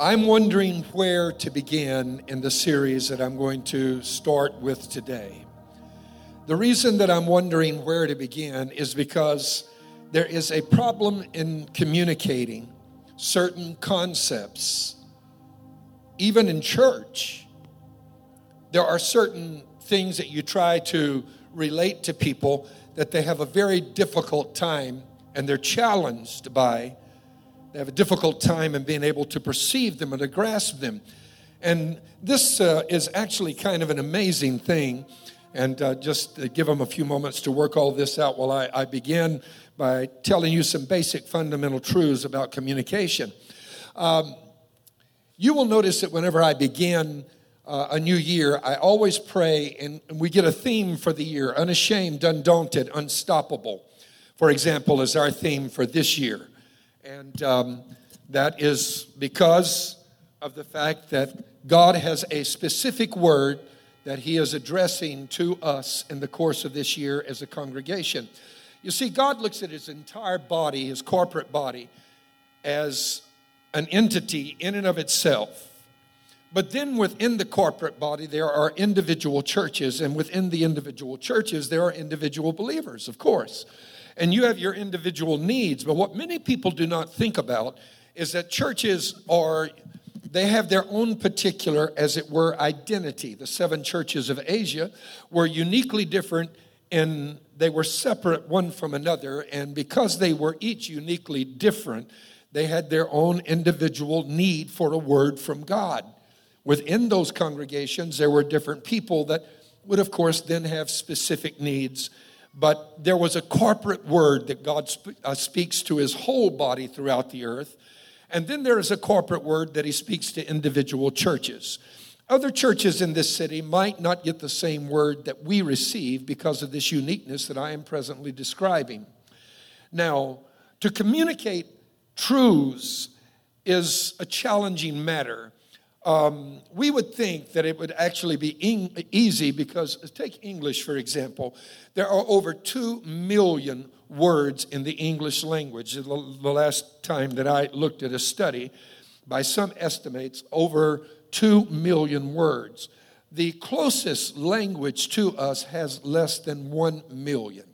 I'm wondering where to begin in the series that I'm going to start with today. The reason that I'm wondering where to begin is because there is a problem in communicating certain concepts, even in church. There are certain things that you try to relate to people that they have a very difficult time and they're challenged by they have a difficult time in being able to perceive them and to grasp them. And this uh, is actually kind of an amazing thing. And uh, just give them a few moments to work all this out while I, I begin by telling you some basic fundamental truths about communication. Um, you will notice that whenever I begin uh, a new year, I always pray, and we get a theme for the year unashamed, undaunted, unstoppable. For example, is our theme for this year. And um, that is because of the fact that God has a specific word that He is addressing to us in the course of this year as a congregation. You see, God looks at His entire body, His corporate body, as an entity in and of itself. But then within the corporate body, there are individual churches, and within the individual churches, there are individual believers, of course and you have your individual needs. But what many people do not think about is that churches are, they have their own particular, as it were, identity. The seven churches of Asia were uniquely different and they were separate one from another. And because they were each uniquely different, they had their own individual need for a word from God. Within those congregations, there were different people that would, of course, then have specific needs but there was a corporate word that God sp- uh, speaks to his whole body throughout the earth. And then there is a corporate word that he speaks to individual churches. Other churches in this city might not get the same word that we receive because of this uniqueness that I am presently describing. Now, to communicate truths is a challenging matter um, we would think that it would actually be easy because, take English for example, there are over 2 million words in the English language. The, the last time that I looked at a study, by some estimates, over 2 million words. The closest language to us has less than 1 million.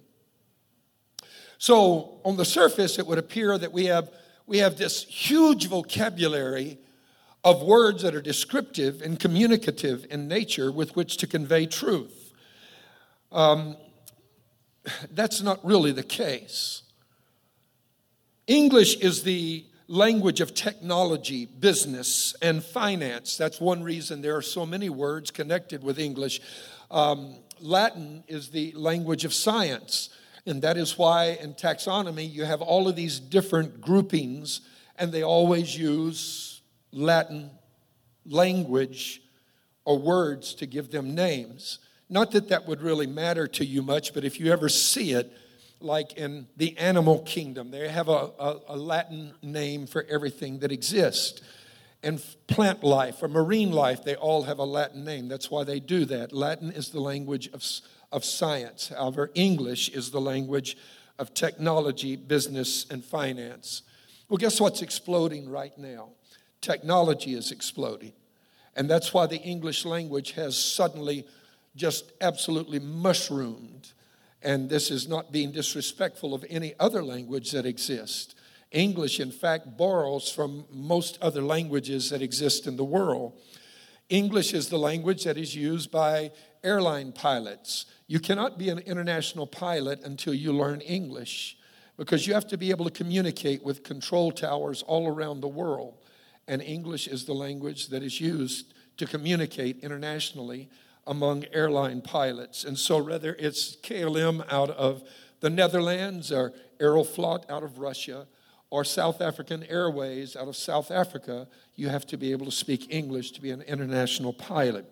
So, on the surface, it would appear that we have, we have this huge vocabulary of words that are descriptive and communicative in nature with which to convey truth. Um, that's not really the case. English is the language of technology, business, and finance. That's one reason there are so many words connected with English. Um, Latin is the language of science, and that is why in taxonomy you have all of these different groupings, and they always use Latin language or words to give them names. Not that that would really matter to you much, but if you ever see it, like in the animal kingdom, they have a, a, a Latin name for everything that exists. And plant life or marine life, they all have a Latin name. That's why they do that. Latin is the language of, of science. However, English is the language of technology, business, and finance. Well, guess what's exploding right now? Technology is exploding. And that's why the English language has suddenly just absolutely mushroomed. And this is not being disrespectful of any other language that exists. English, in fact, borrows from most other languages that exist in the world. English is the language that is used by airline pilots. You cannot be an international pilot until you learn English because you have to be able to communicate with control towers all around the world and English is the language that is used to communicate internationally among airline pilots. And so, whether it's KLM out of the Netherlands or Aeroflot out of Russia or South African Airways out of South Africa, you have to be able to speak English to be an international pilot.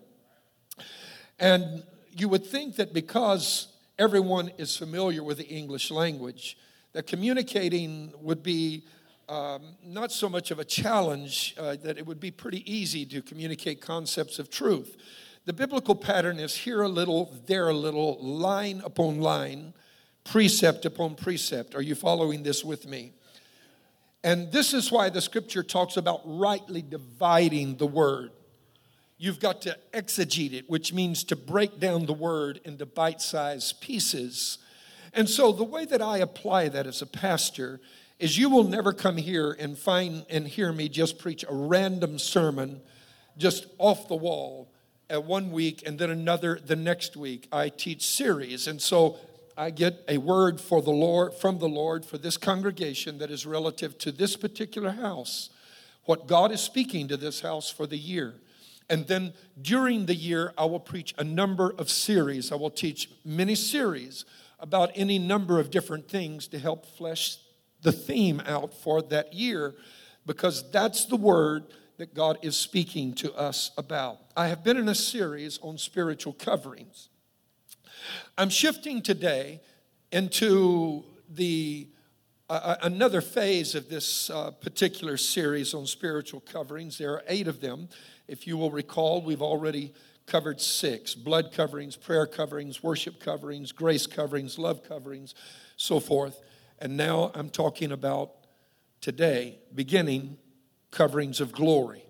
And you would think that because everyone is familiar with the English language, that communicating would be um, not so much of a challenge, uh, that it would be pretty easy to communicate concepts of truth. The biblical pattern is here a little, there a little, line upon line, precept upon precept. Are you following this with me? And this is why the scripture talks about rightly dividing the word. You've got to exegete it, which means to break down the word into bite sized pieces. And so, the way that I apply that as a pastor is you will never come here and find and hear me just preach a random sermon just off the wall at one week and then another the next week. I teach series. And so I get a word for the Lord from the Lord for this congregation that is relative to this particular house. What God is speaking to this house for the year. And then during the year, I will preach a number of series. I will teach many series about any number of different things to help flesh the theme out for that year because that's the word that God is speaking to us about. I have been in a series on spiritual coverings. I'm shifting today into the uh, another phase of this uh, particular series on spiritual coverings. There are eight of them. If you will recall, we've already covered six blood coverings, prayer coverings, worship coverings, grace coverings, love coverings, so forth. And now I'm talking about today, beginning coverings of glory.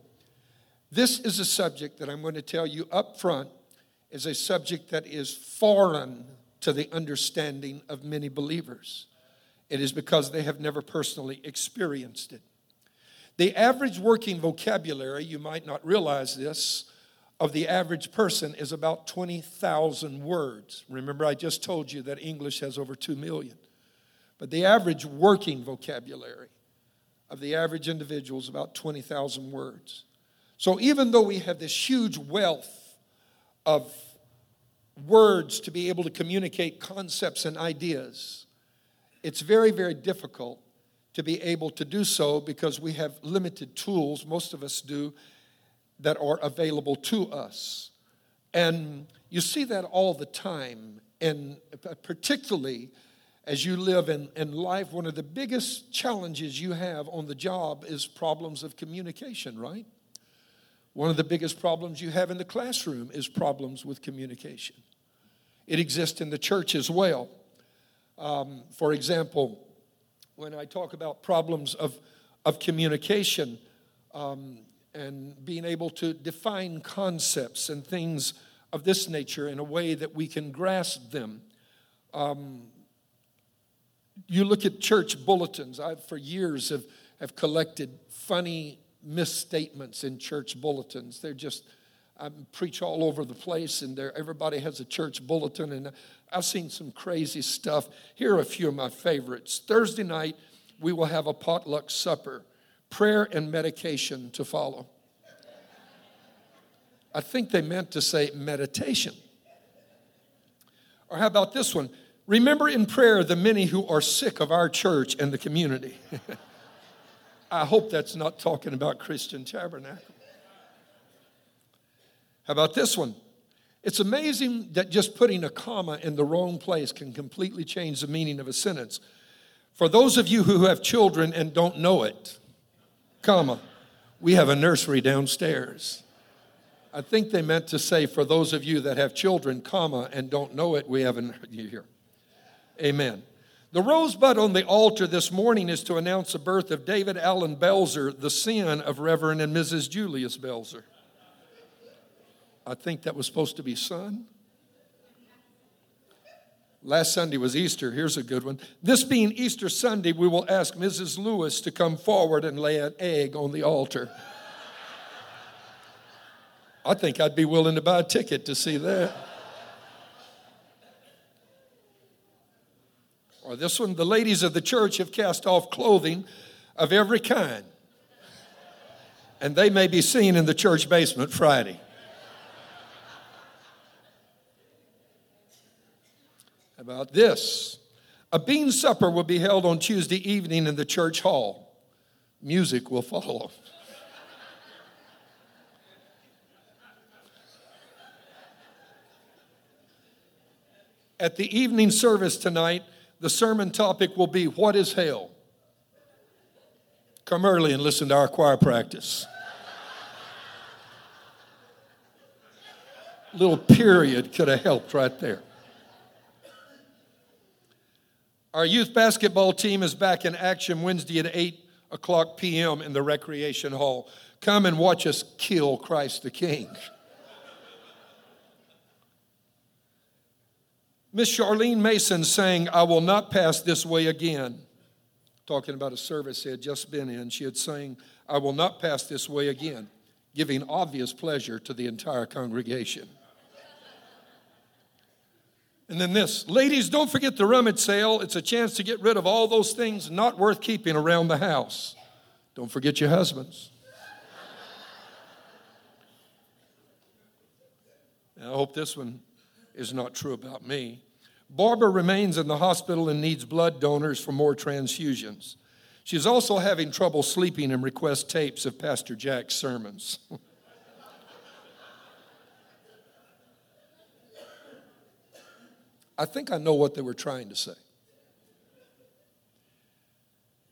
This is a subject that I'm going to tell you up front is a subject that is foreign to the understanding of many believers. It is because they have never personally experienced it. The average working vocabulary, you might not realize this, of the average person is about 20,000 words. Remember, I just told you that English has over 2 million. But the average working vocabulary of the average individual is about 20,000 words. So even though we have this huge wealth of words to be able to communicate concepts and ideas, it's very, very difficult to be able to do so because we have limited tools, most of us do, that are available to us. And you see that all the time, and particularly as you live in, in life, one of the biggest challenges you have on the job is problems of communication, right? One of the biggest problems you have in the classroom is problems with communication. It exists in the church as well. Um, for example, when I talk about problems of, of communication um, and being able to define concepts and things of this nature in a way that we can grasp them, um, you look at church bulletins. I, for years, have, have collected funny misstatements in church bulletins. They're just, I preach all over the place, and there everybody has a church bulletin, and I've seen some crazy stuff. Here are a few of my favorites. Thursday night, we will have a potluck supper, prayer and medication to follow. I think they meant to say meditation. Or how about this one? Remember in prayer the many who are sick of our church and the community. I hope that's not talking about Christian Tabernacle. How about this one? It's amazing that just putting a comma in the wrong place can completely change the meaning of a sentence. For those of you who have children and don't know it, comma, we have a nursery downstairs. I think they meant to say, for those of you that have children, comma, and don't know it, we have a here. Amen. The rosebud on the altar this morning is to announce the birth of David Allen Belzer, the son of Reverend and Mrs. Julius Belzer. I think that was supposed to be son. Last Sunday was Easter. Here's a good one. This being Easter Sunday, we will ask Mrs. Lewis to come forward and lay an egg on the altar. I think I'd be willing to buy a ticket to see that. This one, the ladies of the church have cast off clothing of every kind. And they may be seen in the church basement Friday. About this, a bean supper will be held on Tuesday evening in the church hall. Music will follow. At the evening service tonight, the sermon topic will be What is Hell? Come early and listen to our choir practice. Little period could have helped right there. Our youth basketball team is back in action Wednesday at 8 o'clock p.m. in the recreation hall. Come and watch us kill Christ the King. Miss Charlene Mason saying, I will not pass this way again. Talking about a service he had just been in, she had saying, I will not pass this way again, giving obvious pleasure to the entire congregation. And then this ladies, don't forget the rummage sale. It's a chance to get rid of all those things not worth keeping around the house. Don't forget your husbands. I hope this one is not true about me. Barbara remains in the hospital and needs blood donors for more transfusions. She's also having trouble sleeping and requests tapes of Pastor Jack's sermons. I think I know what they were trying to say.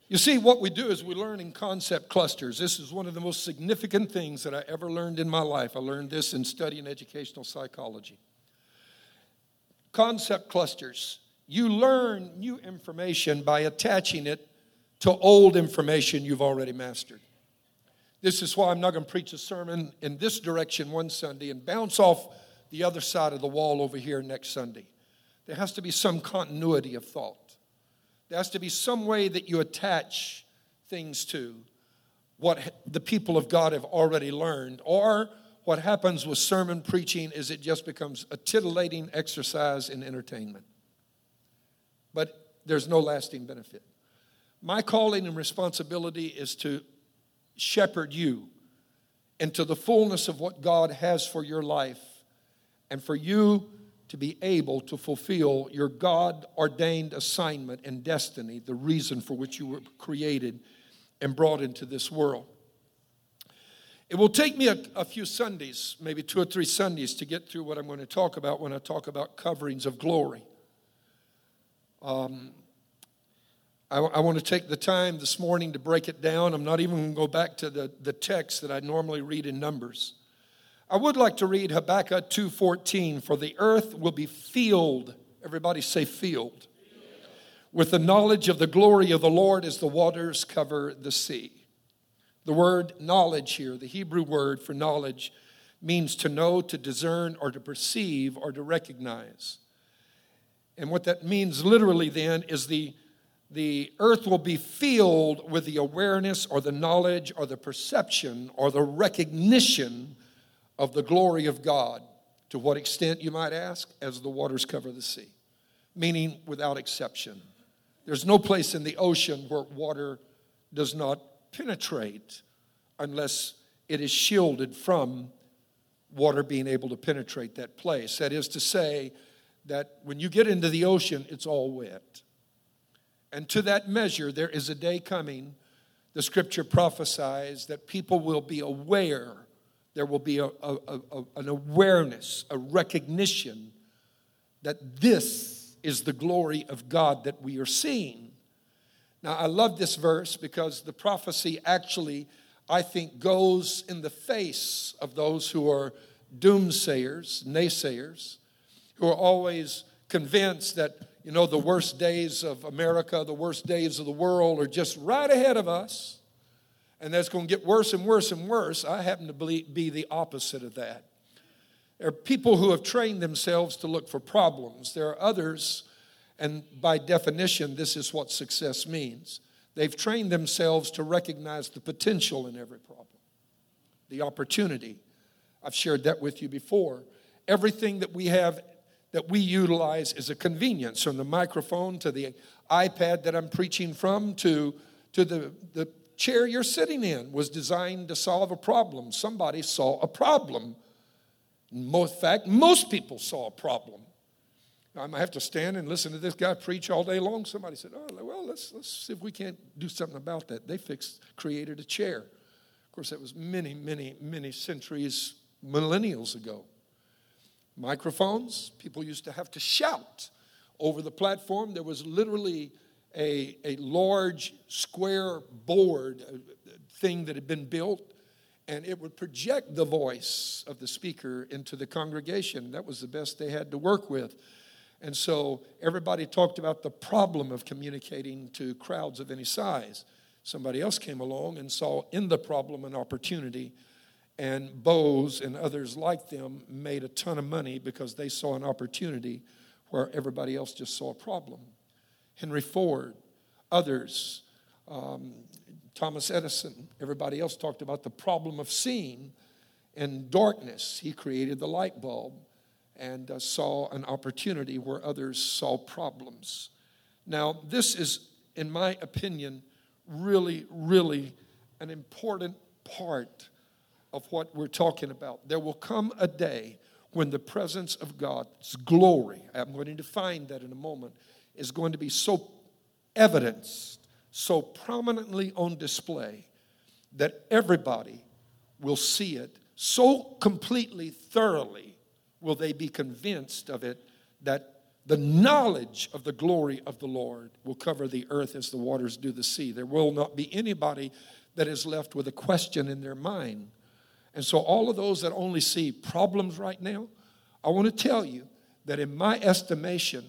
You see, what we do is we learn in concept clusters. This is one of the most significant things that I ever learned in my life. I learned this in studying educational psychology. Concept clusters. You learn new information by attaching it to old information you've already mastered. This is why I'm not going to preach a sermon in this direction one Sunday and bounce off the other side of the wall over here next Sunday. There has to be some continuity of thought. There has to be some way that you attach things to what the people of God have already learned. Or what happens with sermon preaching is it just becomes a titillating exercise in entertainment. But there's no lasting benefit. My calling and responsibility is to shepherd you into the fullness of what God has for your life and for you to be able to fulfill your God ordained assignment and destiny, the reason for which you were created and brought into this world. It will take me a, a, few Sundays, maybe two or three Sundays, to get through what I'm going to talk about when I talk about coverings of glory. Um, I, I want to take the time this morning to break it down. I'm not even going to go back to the, the text that I normally read in Numbers. I would like to read Habakkuk 2:14 for the earth will be filled everybody say filled with the knowledge of the glory of the Lord as the waters cover the sea. The word knowledge here, the Hebrew word for knowledge means to know, to discern or to perceive or to recognize. And what that means literally then is the the earth will be filled with the awareness or the knowledge or the perception or the recognition of the glory of God. To what extent, you might ask? As the waters cover the sea, meaning without exception. There's no place in the ocean where water does not penetrate unless it is shielded from water being able to penetrate that place. That is to say, that when you get into the ocean, it's all wet. And to that measure, there is a day coming, the scripture prophesies, that people will be aware there will be a, a, a, an awareness, a recognition that this is the glory of God that we are seeing. Now, I love this verse because the prophecy actually, I think, goes in the face of those who are doomsayers, naysayers, who are always convinced that, you know, the worst days of America, the worst days of the world are just right ahead of us and that's going to get worse and worse and worse. I happen to be the opposite of that. There are people who have trained themselves to look for problems. There are others, and by definition, this is what success means. They've trained themselves to recognize the potential in every problem, the opportunity. I've shared that with you before. Everything that we have that we utilize is a convenience from the microphone to the iPad that I'm preaching from to, to the, the chair you're sitting in was designed to solve a problem. Somebody saw a problem. In fact, most people saw a problem. I might have to stand and listen to this guy preach all day long. Somebody said, "Oh, well, let's let's see if we can't do something about that." They fixed, created a chair. Of course, that was many, many, many centuries, millennials ago. Microphones. People used to have to shout over the platform. There was literally a, a large square board uh, thing that had been built, and it would project the voice of the speaker into the congregation. That was the best they had to work with. And so everybody talked about the problem of communicating to crowds of any size. Somebody else came along and saw in the problem an opportunity, and Bose and others like them made a ton of money because they saw an opportunity where everybody else just saw a problem. Henry Ford, others, um, Thomas Edison, everybody else talked about the problem of seeing and darkness. He created the light bulb and uh, saw an opportunity where others saw problems. Now, this is, in my opinion, really, really an important part of what we're talking about. There will come a day when the presence of God's glory, I'm going to define that in a moment, is going to be so evidenced, so prominently on display that everybody will see it so completely, thoroughly will they be convinced of it that the knowledge of the glory of the Lord will cover the earth as the waters do the sea. There will not be anybody that is left with a question in their mind. And so, all of those that only see problems right now, I want to tell you that in my estimation,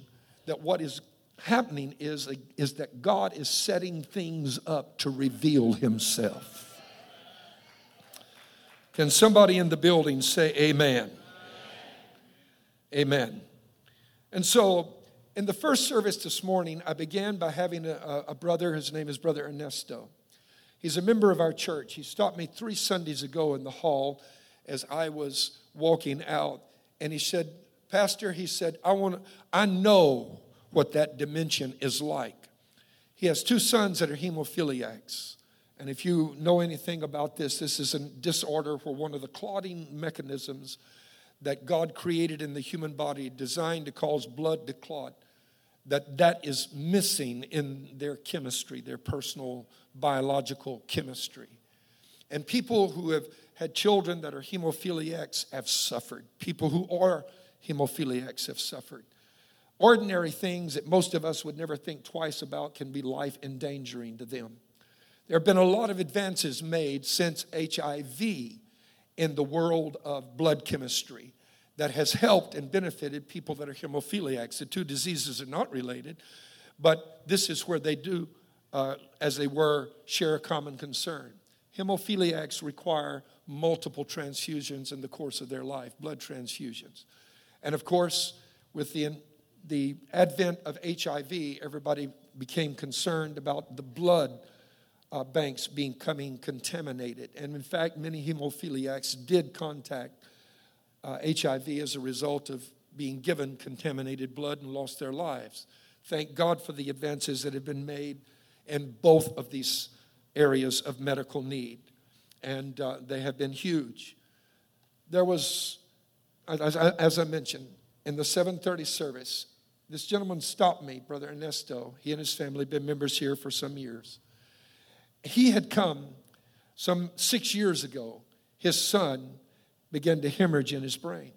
that what is happening is, is that God is setting things up to reveal Himself. Can somebody in the building say amen? Amen. And so, in the first service this morning, I began by having a, a, brother. His name is Brother Ernesto. He's a member of our church. He stopped me three Sundays ago in the hall as I was walking out, and he said, "Pastor," he said, "I want. I know what that dimension is like." He has two sons that are hemophiliacs. And if you know anything about this, this is a disorder where one of the clotting mechanisms that God created in the human body, designed to cause blood to clot, that that is missing in their chemistry, their personal biological chemistry. And people who have had children that are hemophiliacs have suffered. People who are hemophiliacs have suffered. Ordinary things that most of us would never think twice about can be life endangering to them. There have been a lot of advances made since HIV in the world of blood chemistry that has helped and benefited people that are hemophiliacs. The two diseases are not related, but this is where they do, uh, as they were, share a common concern. Hemophiliacs require multiple transfusions in the course of their life, blood transfusions. And of course, with the, the advent of HIV, everybody became concerned about the blood uh, banks becoming contaminated. And in fact, many hemophiliacs did contact uh, HIV as a result of being given contaminated blood and lost their lives. Thank God for the advances that have been made in both of these areas of medical need, and uh, they have been huge. There was, as as I mentioned, in the 7:30 service, this gentleman stopped me, Brother Ernesto. He and his family been members here for some years he had come some six years ago. His son began to hemorrhage in his brain,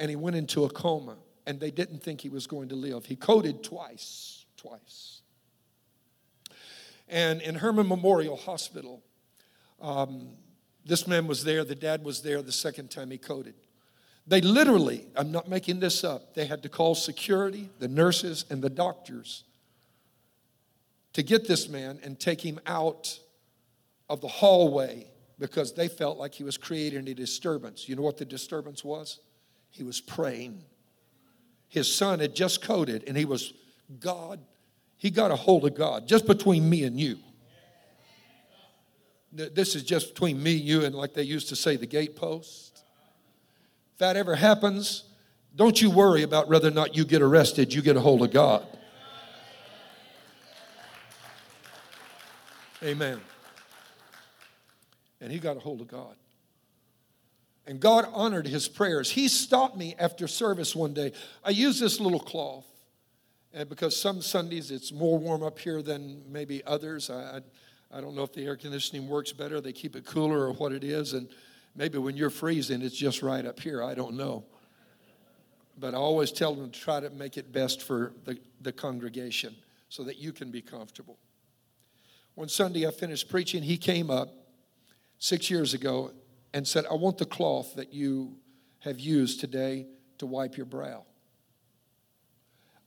and he went into a coma, and they didn't think he was going to live. He coded twice, twice. And in Hermann Memorial Hospital, um, this man was there, the dad was there the second time he coded. They literally, I'm not making this up, they had to call security, the nurses, and the doctors to get this man and take him out of the hallway because they felt like he was creating a disturbance. You know what the disturbance was? He was praying. His son had just coded, and he was, God, he got a hold of God just between me and you. This is just between me, you, and like they used to say, the gatepost. If that ever happens, don't you worry about whether or not you get arrested, you get a hold of God. Amen. And he got a hold of God. And God honored his prayers. He stopped me after service one day. I use this little cloth and because some Sundays it's more warm up here than maybe others. I, I, I don't know if the air conditioning works better, they keep it cooler or what it is. And maybe when you're freezing, it's just right up here. I don't know. But I always tell them to try to make it best for the, the congregation so that you can be comfortable. One Sunday I finished preaching, he came up six years ago and said, I want the cloth that you have used today to wipe your brow.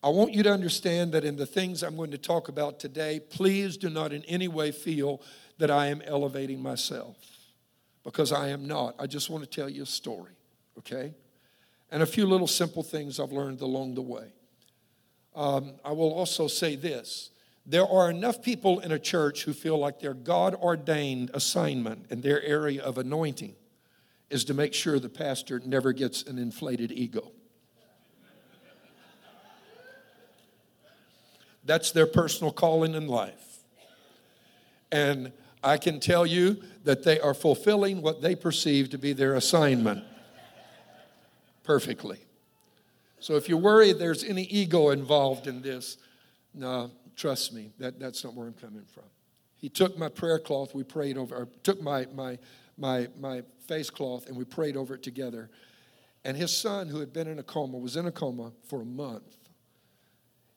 I want you to understand that in the things I'm going to talk about today, please do not in any way feel that I am elevating myself because I am not. I just want to tell you a story, okay? And a few little simple things I've learned along the way. Um, I will also say this there are enough people in a church who feel like their God ordained assignment in their area of anointing is to make sure the pastor never gets an inflated ego. That's their personal calling in life. And I can tell you that they are fulfilling what they perceive to be their assignment perfectly. So if you're worried there's any ego involved in this, no, trust me, that, that's not where I'm coming from. He took my prayer cloth, we prayed over, or took my, my, my, my face cloth, and we prayed over it together. And his son, who had been in a coma, was in a coma for a month.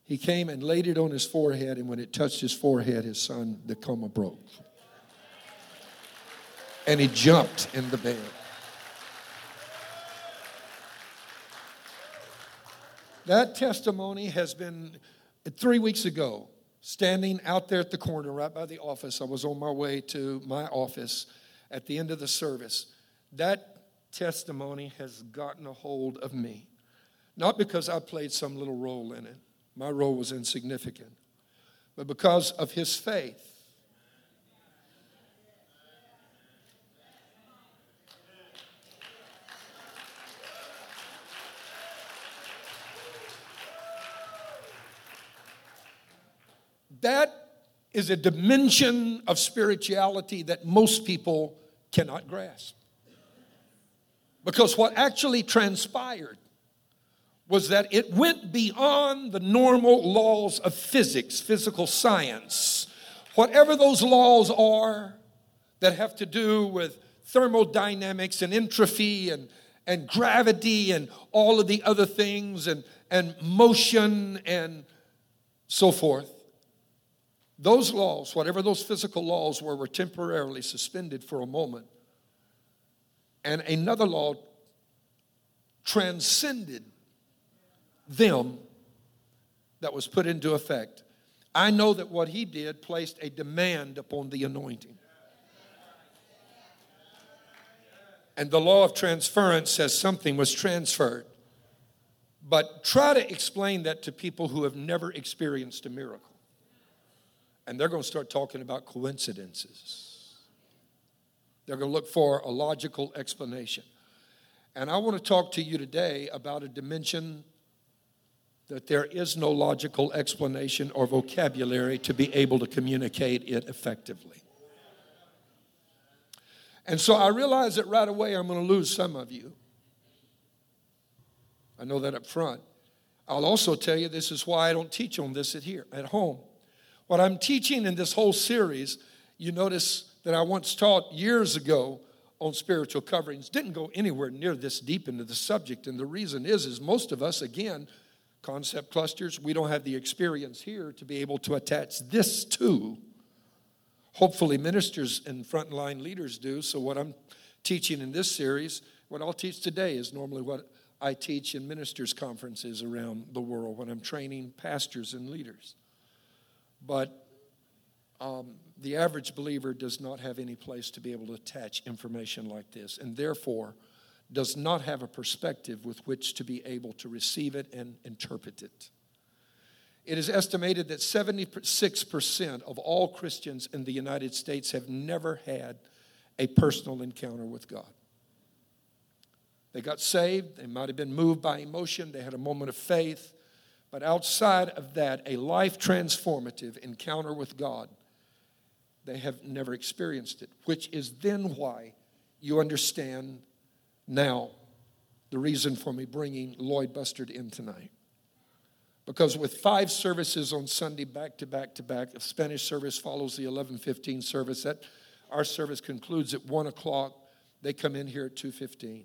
He came and laid it on his forehead, and when it touched his forehead, his son, the coma broke. And he jumped in the bed. That testimony has been three weeks ago, standing out there at the corner right by the office. I was on my way to my office at the end of the service. That testimony has gotten a hold of me. Not because I played some little role in it, my role was insignificant, but because of his faith That is a dimension of spirituality that most people cannot grasp. Because what actually transpired was that it went beyond the normal laws of physics, physical science. Whatever those laws are that have to do with thermodynamics and entropy and, and gravity and all of the other things and, and motion and so forth, those laws, whatever those physical laws were, were temporarily suspended for a moment. And another law transcended them that was put into effect. I know that what he did placed a demand upon the anointing. And the law of transference says something was transferred. But try to explain that to people who have never experienced a miracle and they're going to start talking about coincidences. They're going to look for a logical explanation. And I want to talk to you today about a dimension that there is no logical explanation or vocabulary to be able to communicate it effectively. And so I realize that right away I'm going to lose some of you. I know that up front. I'll also tell you this is why I don't teach on this at here at home. What I'm teaching in this whole series, you notice that I once taught years ago on spiritual coverings, didn't go anywhere near this deep into the subject. And the reason is, is most of us, again, concept clusters, we don't have the experience here to be able to attach this to. Hopefully, ministers and frontline leaders do. So, what I'm teaching in this series, what I'll teach today is normally what I teach in ministers' conferences around the world when I'm training pastors and leaders. But um, the average believer does not have any place to be able to attach information like this, and therefore does not have a perspective with which to be able to receive it and interpret it. It is estimated that 76% of all Christians in the United States have never had a personal encounter with God. They got saved, they might have been moved by emotion, they had a moment of faith, but outside of that, a life transformative encounter with God, they have never experienced it, which is then why you understand now the reason for me bringing Lloyd Bustard in tonight. Because with five services on Sunday back to back to back, the Spanish service follows the 11:15 service. That our service concludes at one o'clock. They come in here at 2:15,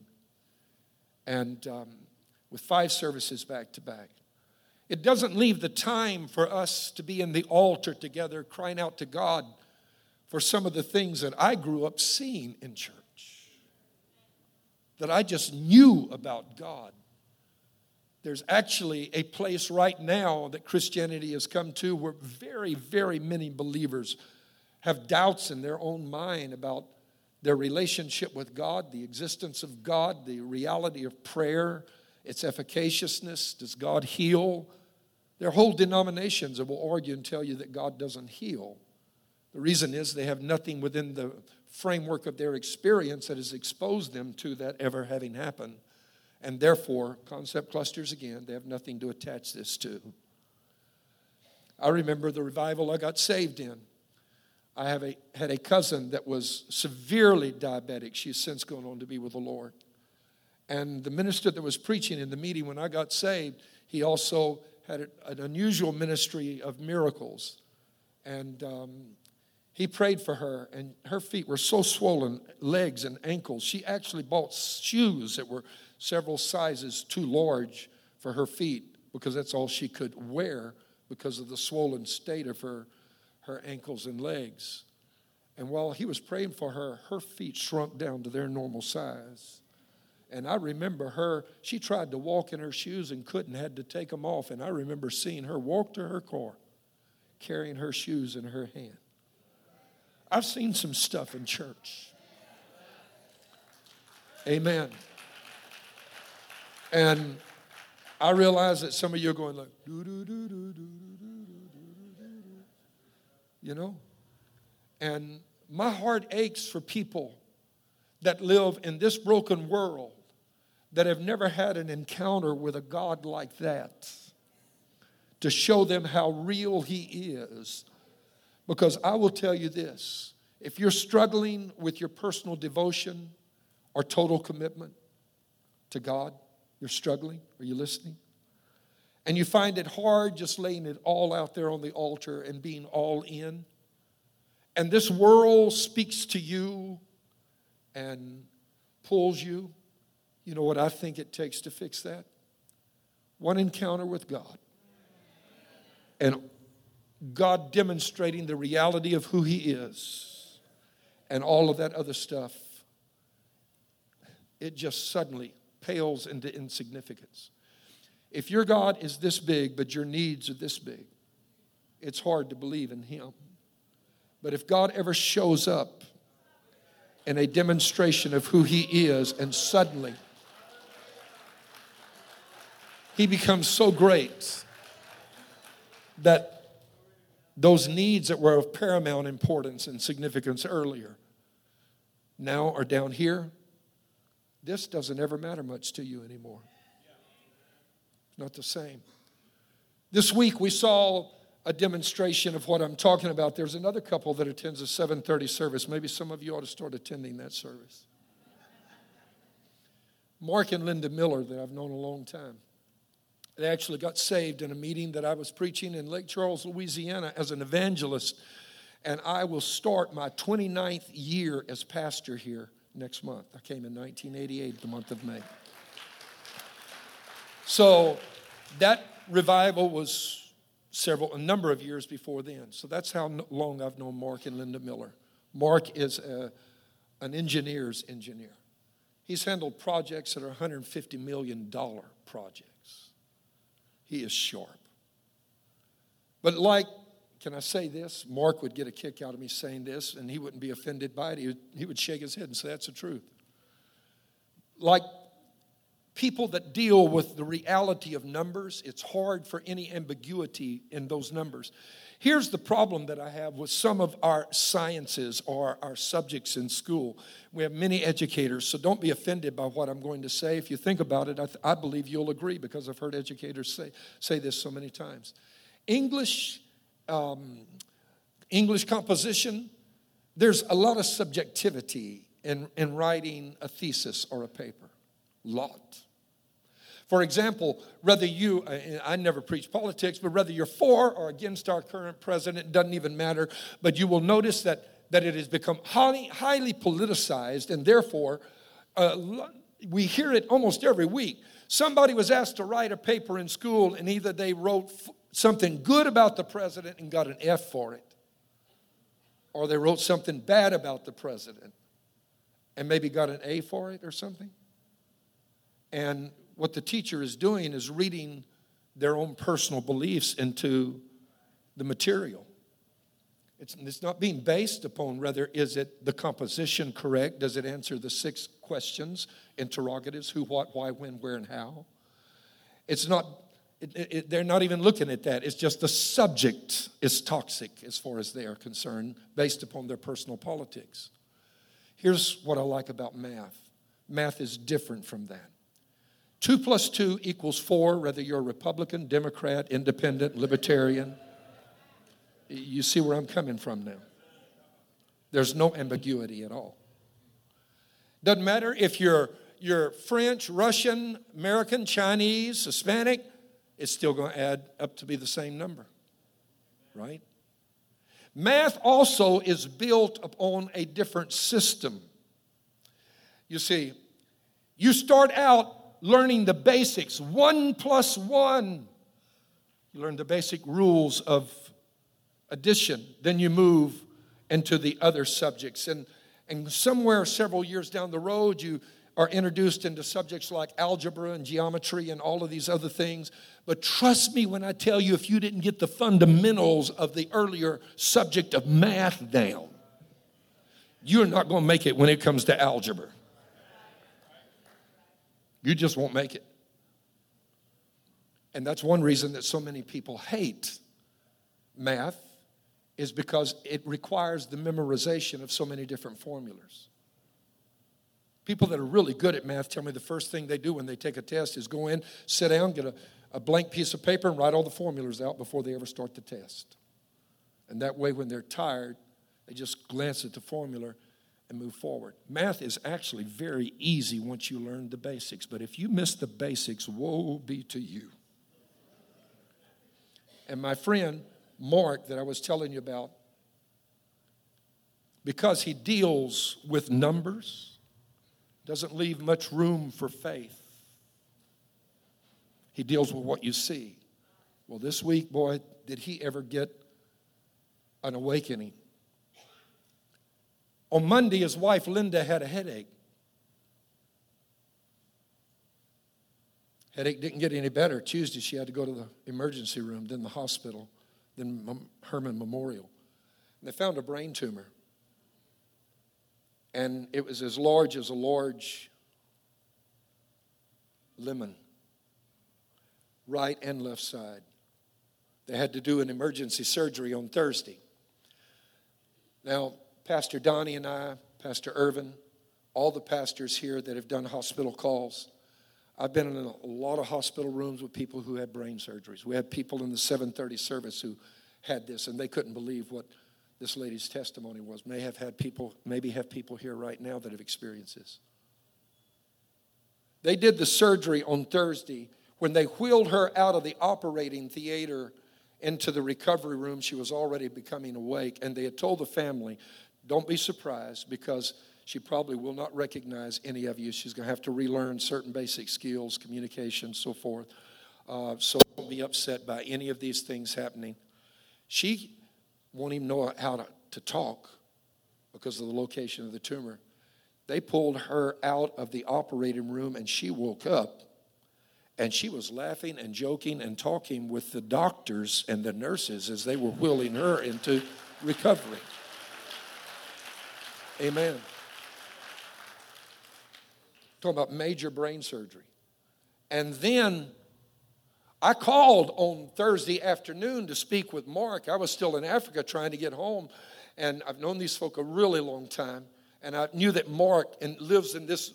and um, with five services back to back, it doesn't leave the time for us to be in the altar together crying out to God for some of the things that I grew up seeing in church, that I just knew about God, there's actually a place right now that Christianity has come to where very, very many believers have doubts in their own mind about their relationship with God, the existence of God, the reality of prayer, its efficaciousness. Does God heal? There are whole denominations that will argue and tell you that God doesn't heal. The reason is they have nothing within the framework of their experience that has exposed them to that ever having happened. And therefore, concept clusters again, they have nothing to attach this to. I remember the revival I got saved in. I have a, had a cousin that was severely diabetic. She's since gone on to be with the Lord. And the minister that was preaching in the meeting when I got saved, he also had an unusual ministry of miracles. And um, he prayed for her, and her feet were so swollen, legs and ankles. She actually bought shoes that were several sizes too large for her feet because that's all she could wear because of the swollen state of her, her ankles and legs. And while he was praying for her, her feet shrunk down to their normal size. And I remember her, she tried to walk in her shoes and couldn't, had to take them off. And I remember seeing her walk to her car carrying her shoes in her hand. I've seen some stuff in church. Amen. And I realize that some of you are going like, you know? And my heart aches for people that live in this broken world that have never had an encounter with a God like that to show them how real He is because I will tell you this if you're struggling with your personal devotion or total commitment to God, you're struggling. Are you listening? And you find it hard just laying it all out there on the altar and being all in. And this world speaks to you and pulls you. You know what I think it takes to fix that? One encounter with God. And God demonstrating the reality of who He is and all of that other stuff, it just suddenly pales into insignificance. If your God is this big, but your needs are this big, it's hard to believe in Him. But if God ever shows up in a demonstration of who He is, and suddenly He becomes so great that those needs that were of paramount importance and significance earlier now are down here. This doesn't ever matter much to you anymore. Not the same. This week we saw a demonstration of what I'm talking about. There's another couple that attends a 7:30 service. Maybe some of you ought to start attending that service. Mark and Linda Miller that I've known a long time. They actually got saved in a meeting that I was preaching in Lake Charles, Louisiana as an evangelist. And I will start my 29th year as pastor here next month. I came in 1988, the month of May. So that revival was several, a number of years before then. So that's how long I've known Mark and Linda Miller. Mark is a, an engineer's engineer. He's handled projects that are $150 million projects. He is sharp. But, like, can I say this? Mark would get a kick out of me saying this, and he wouldn't be offended by it. He would, he would shake his head and say, That's the truth. Like people that deal with the reality of numbers, it's hard for any ambiguity in those numbers. Here's the problem that I have with some of our sciences or our subjects in school. We have many educators, so don't be offended by what I'm going to say. If you think about it, I, th- I believe you'll agree because I've heard educators say, say this so many times. English, um, English composition, there's a lot of subjectivity in, in writing a thesis or a paper. Lot. For example, whether you, I never preach politics, but whether you're for or against our current president, doesn't even matter. But you will notice that, that it has become highly, highly politicized, and therefore, uh, we hear it almost every week. Somebody was asked to write a paper in school, and either they wrote f- something good about the president and got an F for it, or they wrote something bad about the president and maybe got an A for it or something. And what the teacher is doing is reading their own personal beliefs into the material. It's, it's not being based upon whether is it the composition correct? Does it answer the six questions, interrogatives, who, what, why, when, where, and how? It's not, it, it, they're not even looking at that. It's just the subject is toxic as far as they are concerned, based upon their personal politics. Here's what I like about math math is different from that. Two plus two equals four, whether you're a Republican, Democrat, Independent, Libertarian. You see where I'm coming from now. There's no ambiguity at all. Doesn't matter if you're, you're French, Russian, American, Chinese, Hispanic, it's still going to add up to be the same number, right? Math also is built upon a different system. You see, you start out learning the basics one plus one. You learn the basic rules of addition. Then you move into the other subjects. And, and somewhere several years down the road, you are introduced into subjects like algebra and geometry and all of these other things. But trust me when I tell you, if you didn't get the fundamentals of the earlier subject of math down, you're not going to make it when it comes to algebra. You just won't make it. And that's one reason that so many people hate math is because it requires the memorization of so many different formulas. People that are really good at math tell me the first thing they do when they take a test is go in, sit down, get a, a blank piece of paper, and write all the formulas out before they ever start the test. And that way, when they're tired, they just glance at the formula and move forward. Math is actually very easy once you learn the basics, but if you miss the basics, woe be to you. And my friend, Mark that I was telling you about, because he deals with numbers, doesn't leave much room for faith. He deals with what you see. Well, this week, boy, did he ever get an awakening. On Monday, his wife Linda had a headache. Headache didn't get any better. Tuesday, she had to go to the emergency room, then the hospital then Hermann Memorial. And they found a brain tumor. And it was as large as a large lemon, right and left side. They had to do an emergency surgery on Thursday. Now, Pastor Donnie and I, Pastor Irvin, all the pastors here that have done hospital calls, I've been in a lot of hospital rooms with people who had brain surgeries. We had people in the 730 service who had this, and they couldn't believe what this lady's testimony was. May have had people, maybe have people here right now that have experienced this. They did the surgery on Thursday. When they wheeled her out of the operating theater into the recovery room, she was already becoming awake, and they had told the family, Don't be surprised because she probably will not recognize any of you. She's going to have to relearn certain basic skills, communication, so forth. Uh, so don't be upset by any of these things happening. She won't even know how to, to talk because of the location of the tumor. They pulled her out of the operating room and she woke up and she was laughing and joking and talking with the doctors and the nurses as they were wheeling her into recovery. Amen. Talking about major brain surgery. And then I called on Thursday afternoon to speak with Mark. I was still in Africa trying to get home, and I've known these folk a really long time. And I knew that Mark and lives in this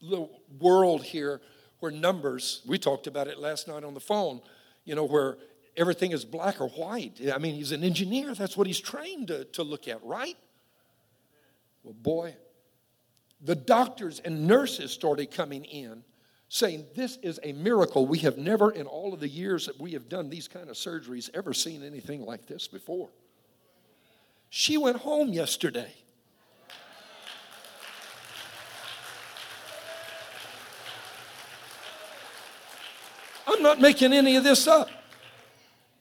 little world here where numbers, we talked about it last night on the phone, you know, where everything is black or white. I mean, he's an engineer. That's what he's trained to, to look at, right? Well, boy, the doctors and nurses started coming in saying, This is a miracle. We have never, in all of the years that we have done these kind of surgeries, ever seen anything like this before. She went home yesterday. I'm not making any of this up.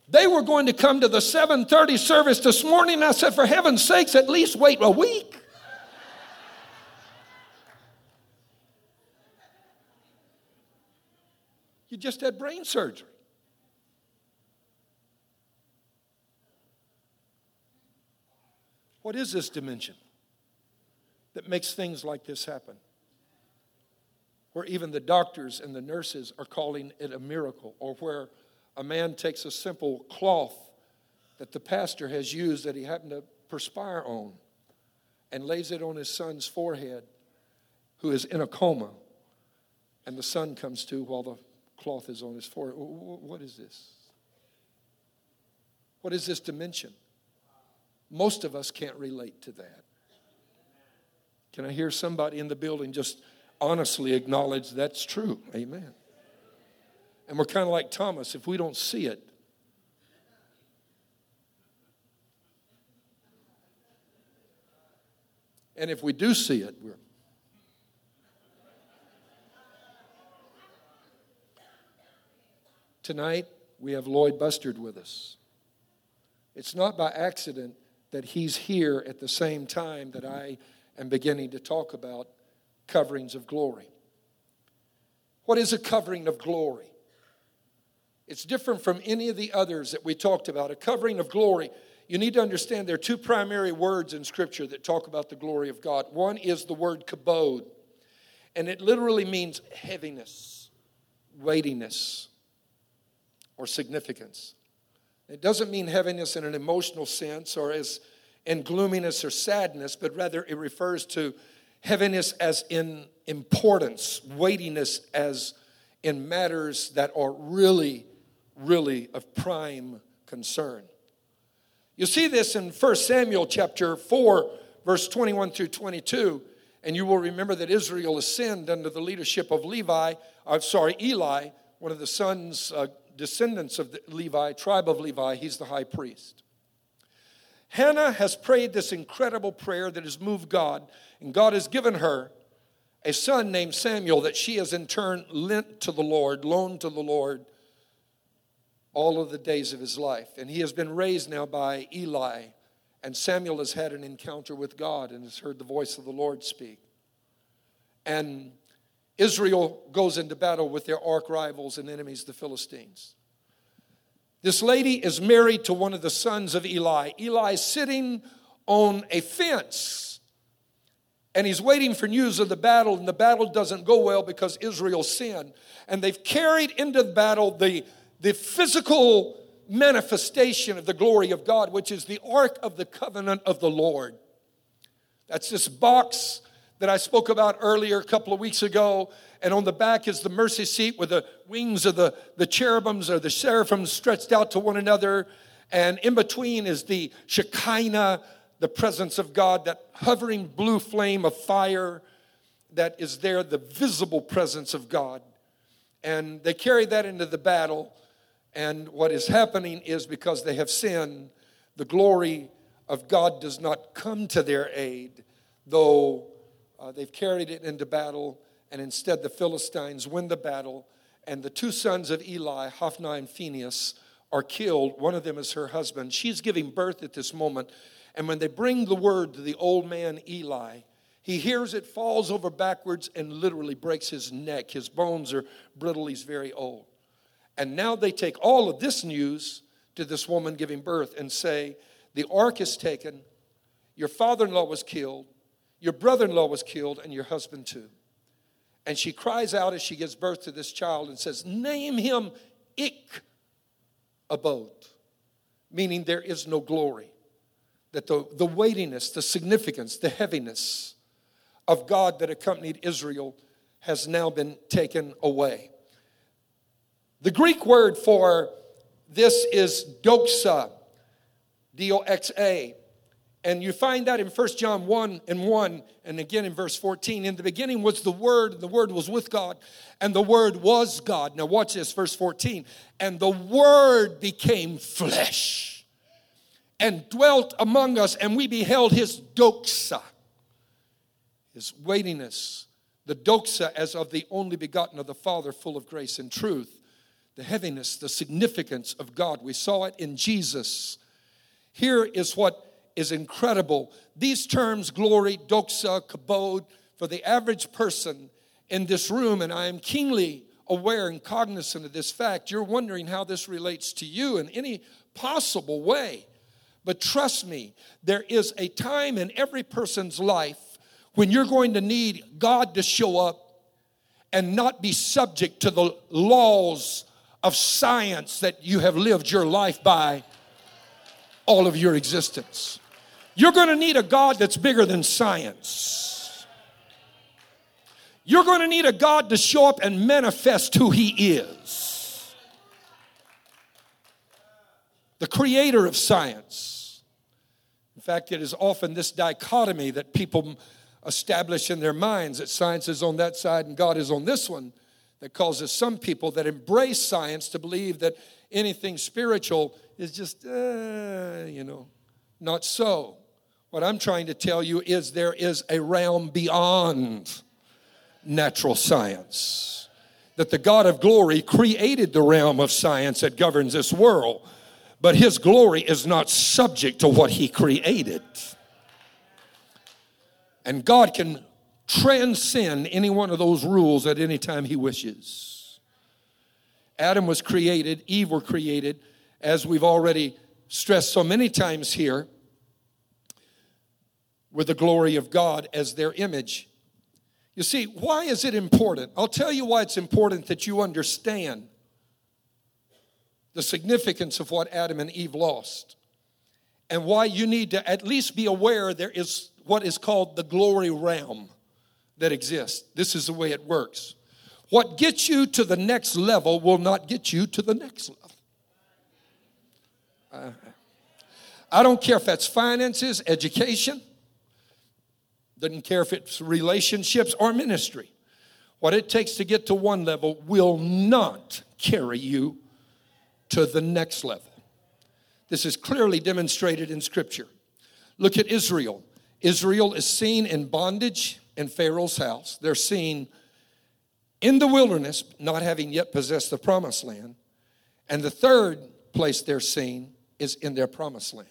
They were going to come to the 7:30 service this morning. I said, for heaven's sakes, at least wait a week. You just had brain surgery. What is this dimension that makes things like this happen? Where even the doctors and the nurses are calling it a miracle, or where a man takes a simple cloth that the pastor has used that he happened to perspire on and lays it on his son's forehead, who is in a coma, and the son comes to while the cloth is on his forehead. What is this? What is this dimension? Most of us can't relate to that. Can I hear somebody in the building just honestly acknowledge that's true? Amen. And we're kind of like Thomas. If we don't see it, and if we do see it, we're. Tonight, we have Lloyd Bustard with us. It's not by accident that he's here at the same time that I am beginning to talk about coverings of glory. What is a covering of glory? It's different from any of the others that we talked about. A covering of glory, you need to understand there are two primary words in Scripture that talk about the glory of God. One is the word kabod, and it literally means heaviness, weightiness, or significance. It doesn't mean heaviness in an emotional sense or as in gloominess or sadness, but rather it refers to heaviness as in importance, weightiness as in matters that are really, really of prime concern. You see this in 1 Samuel chapter 4, verse 21 through 22, and you will remember that Israel has sinned under the leadership of Levi, I'm sorry, Eli, one of the sons, uh, descendants of the Levi, tribe of Levi, he's the high priest. Hannah has prayed this incredible prayer that has moved God, and God has given her a son named Samuel that she has in turn lent to the Lord, loaned to the Lord all of the days of his life. And he has been raised now by Eli, and Samuel has had an encounter with God and has heard the voice of the Lord speak. And Israel goes into battle with their arch rivals and enemies, the Philistines. This lady is married to one of the sons of Eli. Eli is sitting on a fence and he's waiting for news of the battle, and the battle doesn't go well because Israel sinned. And they've carried into the battle the, the physical manifestation of the glory of God, which is the Ark of the Covenant of the Lord. That's this box that I spoke about earlier a couple of weeks ago. And on the back is the mercy seat with the wings of the, the cherubims or the seraphims stretched out to one another. And in between is the Shekinah, the presence of God, that hovering blue flame of fire that is there, the visible presence of God. And they carry that into the battle. And what is happening is because they have sinned, the glory of God does not come to their aid, though uh, they've carried it into battle, and instead the Philistines win the battle, and the two sons of Eli, Hophni and Phinehas, are killed. One of them is her husband. She's giving birth at this moment. And when they bring the word to the old man Eli, he hears it, falls over backwards, and literally breaks his neck. His bones are brittle, he's very old. And now they take all of this news to this woman giving birth and say, The ark is taken, your father in law was killed, your brother in law was killed, and your husband too. And she cries out as she gives birth to this child and says, Name him Ik abode, meaning there is no glory. That the, the weightiness, the significance, the heaviness of God that accompanied Israel has now been taken away. The Greek word for this is doxa, D O X A. And you find that in 1 John 1 and 1, and again in verse 14. In the beginning was the Word, and the Word was with God, and the Word was God. Now, watch this, verse 14. And the Word became flesh and dwelt among us, and we beheld his doxa, his weightiness, the doxa as of the only begotten of the Father, full of grace and truth. The heaviness, the significance of God. We saw it in Jesus. Here is what is incredible. These terms, glory, doxa, kabod, for the average person in this room, and I am keenly aware and cognizant of this fact, you're wondering how this relates to you in any possible way. But trust me, there is a time in every person's life when you're going to need God to show up and not be subject to the laws of science that you have lived your life by all of your existence. You're going to need a God that's bigger than science. You're going to need a God to show up and manifest who He is. The creator of science. In fact, it is often this dichotomy that people establish in their minds that science is on that side and God is on this one that causes some people that embrace science to believe that anything spiritual is just, uh, you know, not so. What I'm trying to tell you is there is a realm beyond natural science. That the God of glory created the realm of science that governs this world, but his glory is not subject to what he created. And God can transcend any one of those rules at any time he wishes. Adam was created, Eve were created, as we've already stressed so many times here, with the glory of God as their image. You see, why is it important? I'll tell you why it's important that you understand the significance of what Adam and Eve lost and why you need to at least be aware there is what is called the glory realm that exists. This is the way it works. What gets you to the next level will not get you to the next level. Uh, I don't care if that's finances, education, doesn't care if it's relationships or ministry. What it takes to get to one level will not carry you to the next level. This is clearly demonstrated in Scripture. Look at Israel. Israel is seen in bondage in Pharaoh's house. They're seen in the wilderness, not having yet possessed the promised land. And the third place they're seen is in their promised land.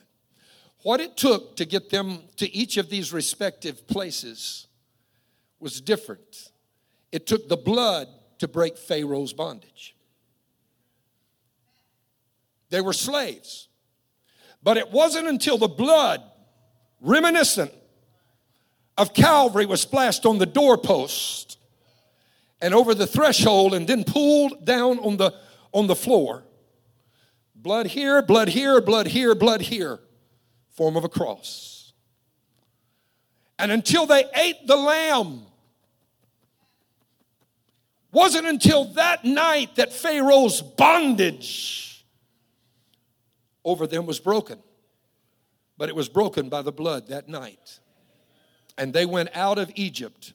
What it took to get them to each of these respective places was different. It took the blood to break Pharaoh's bondage. They were slaves. But it wasn't until the blood, reminiscent of Calvary, was splashed on the doorpost and over the threshold and then pulled down on the, on the floor. Blood here, blood here, blood here, blood here, form of a cross. And until they ate the lamb, wasn't until that night that Pharaoh's bondage over them was broken. But it was broken by the blood that night. And they went out of Egypt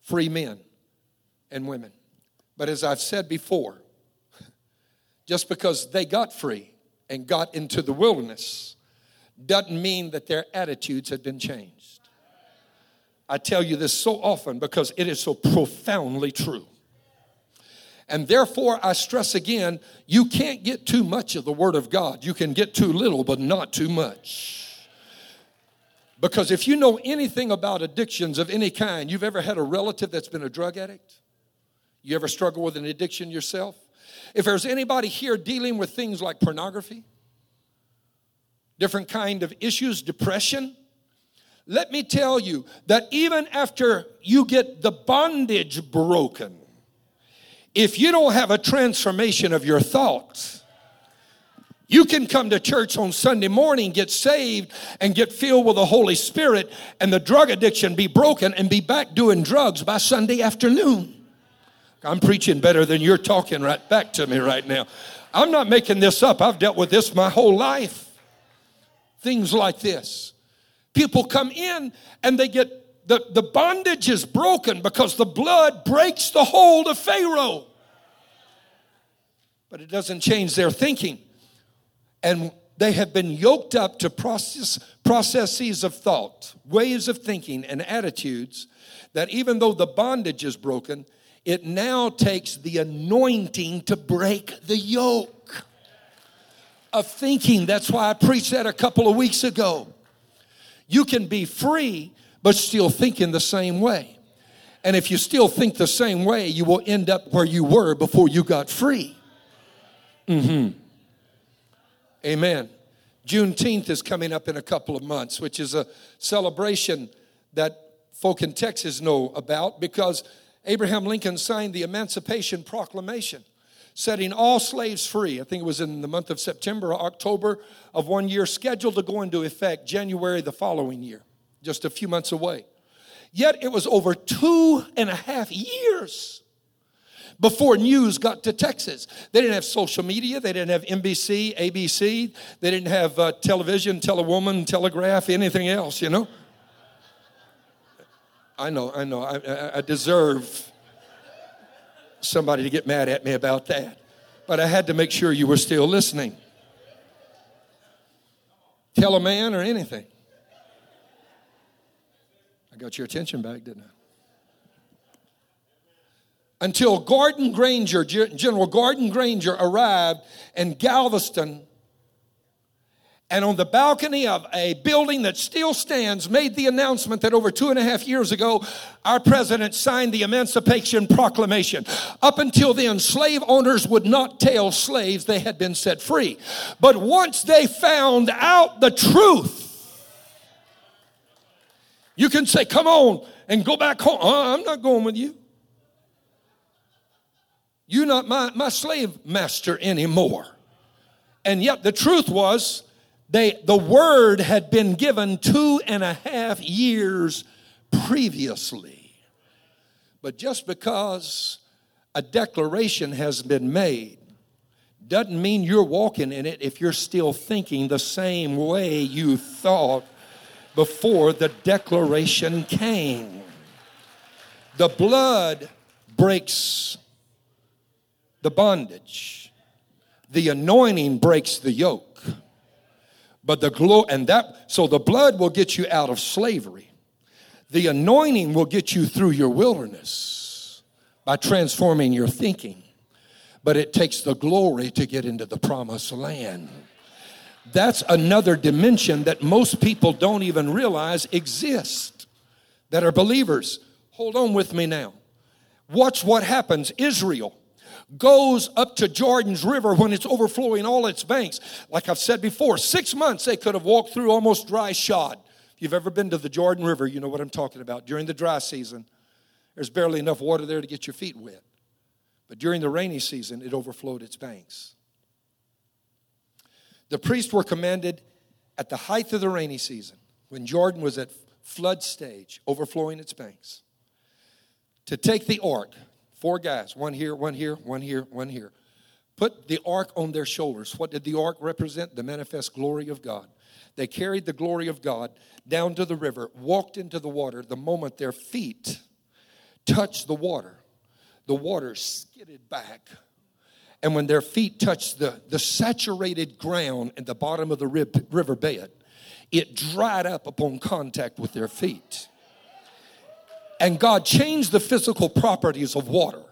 free men and women. But as I've said before, just because they got free and got into the wilderness doesn't mean that their attitudes had been changed. I tell you this so often because it is so profoundly true. And therefore, I stress again, you can't get too much of the Word of God. You can get too little, but not too much. Because if you know anything about addictions of any kind, you've ever had a relative that's been a drug addict? You ever struggle with an addiction yourself? If there's anybody here dealing with things like pornography, different kind of issues, depression, let me tell you that even after you get the bondage broken, if you don't have a transformation of your thoughts, you can come to church on Sunday morning, get saved, and get filled with the Holy Spirit, and the drug addiction be broken and be back doing drugs by Sunday afternoon. I'm preaching better than you're talking right back to me right now. I'm not making this up. I've dealt with this my whole life. Things like this. People come in and they get the, the bondage is broken because the blood breaks the hold of Pharaoh. But it doesn't change their thinking. And they have been yoked up to process, processes of thought, ways of thinking, and attitudes that even though the bondage is broken, it now takes the anointing to break the yoke of thinking. That's why I preached that a couple of weeks ago. You can be free but still thinking the same way. And if you still think the same way, you will end up where you were before you got free. Mm-hmm. Amen. Juneteenth is coming up in a couple of months, which is a celebration that folk in Texas know about because Abraham Lincoln signed the Emancipation Proclamation, setting all slaves free. I think it was in the month of September or October of one year, scheduled to go into effect January the following year, just a few months away. Yet it was over two and a half years before news got to Texas. They didn't have social media, they didn't have NBC, ABC, they didn't have uh, television, telewoman, telegraph, anything else, you know. I know, I know, I, I deserve somebody to get mad at me about that. But I had to make sure you were still listening. Tell a man or anything. I got your attention back, didn't I? Until Gordon Granger, General Gordon Granger arrived in Galveston and on the balcony of a building that still stands made the announcement that over two and a half years ago our president signed the emancipation proclamation up until then slave owners would not tell slaves they had been set free but once they found out the truth you can say, Come on and go back home. Uh, I'm not going with you. You're not my, my slave master anymore. And yet the truth was, they, the word had been given two and a half years previously. But just because a declaration has been made doesn't mean you're walking in it if you're still thinking the same way you thought before the declaration came. The blood breaks the bondage. The anointing breaks the yoke. But the glory, and that, so the blood will get you out of slavery. The anointing will get you through your wilderness by transforming your thinking. But it takes the glory to get into the promised land. That's another dimension that most people don't even realize exists that are believers. Hold on with me now. Watch what happens. Israel goes up to Jordan's River when it's overflowing all its banks. Like I've said before, six months they could have walked through almost dry shod. If you've ever been to the Jordan River, you know what I'm talking about. During the dry season, there's barely enough water there to get your feet wet. But during the rainy season, it overflowed its banks. The priests were commanded at the height of the rainy season, when Jordan was at flood stage, overflowing its banks, to take the ark, four guys, one here, one here, one here, one here, put the ark on their shoulders. What did the ark represent? The manifest glory of God. They carried the glory of God down to the river, walked into the water. The moment their feet touched the water, the water skidded back and when their feet touched the, the saturated ground at the bottom of the rib, riverbed, it dried up upon contact with their feet. And God changed the physical properties of water.